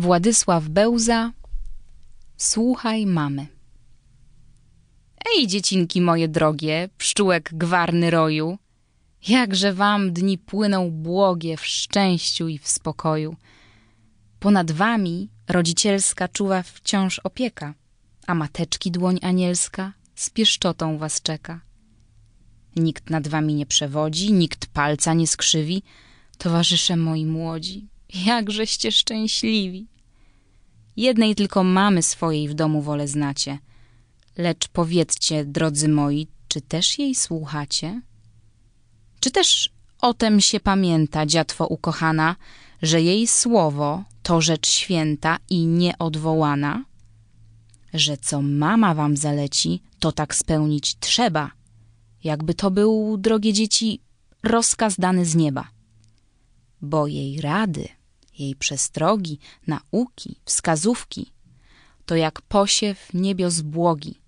Władysław Bełza Słuchaj mamy Ej, dziecinki moje drogie, pszczółek gwarny roju, jakże wam dni płyną błogie w szczęściu i w spokoju. Ponad wami rodzicielska czuwa wciąż opieka, a mateczki dłoń anielska z pieszczotą was czeka. Nikt nad wami nie przewodzi, nikt palca nie skrzywi, towarzysze moi młodzi, jakżeście szczęśliwi. Jednej tylko mamy swojej w domu wolę znacie, lecz powiedzcie, drodzy moi, czy też jej słuchacie? Czy też o tem się pamięta, dziatwo ukochana, że jej słowo to rzecz święta i nieodwołana? Że co mama wam zaleci, to tak spełnić trzeba, jakby to był, drogie dzieci, rozkaz dany z nieba. Bo jej rady, jej przestrogi, nauki, wskazówki to jak posiew niebios błogi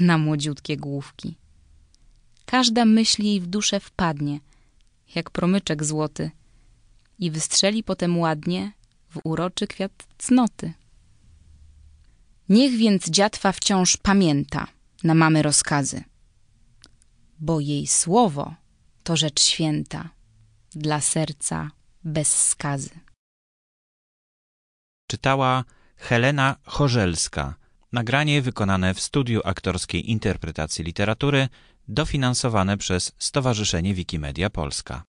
na młodziutkie główki. Każda myśl jej w duszę wpadnie, jak promyczek złoty, i wystrzeli potem ładnie w uroczy kwiat cnoty. Niech więc dziatwa wciąż pamięta na mamy rozkazy, bo jej słowo to rzecz święta dla serca bez skazy. Czytała Helena Chorzelska. Nagranie wykonane w studiu aktorskiej interpretacji literatury, dofinansowane przez Stowarzyszenie Wikimedia Polska.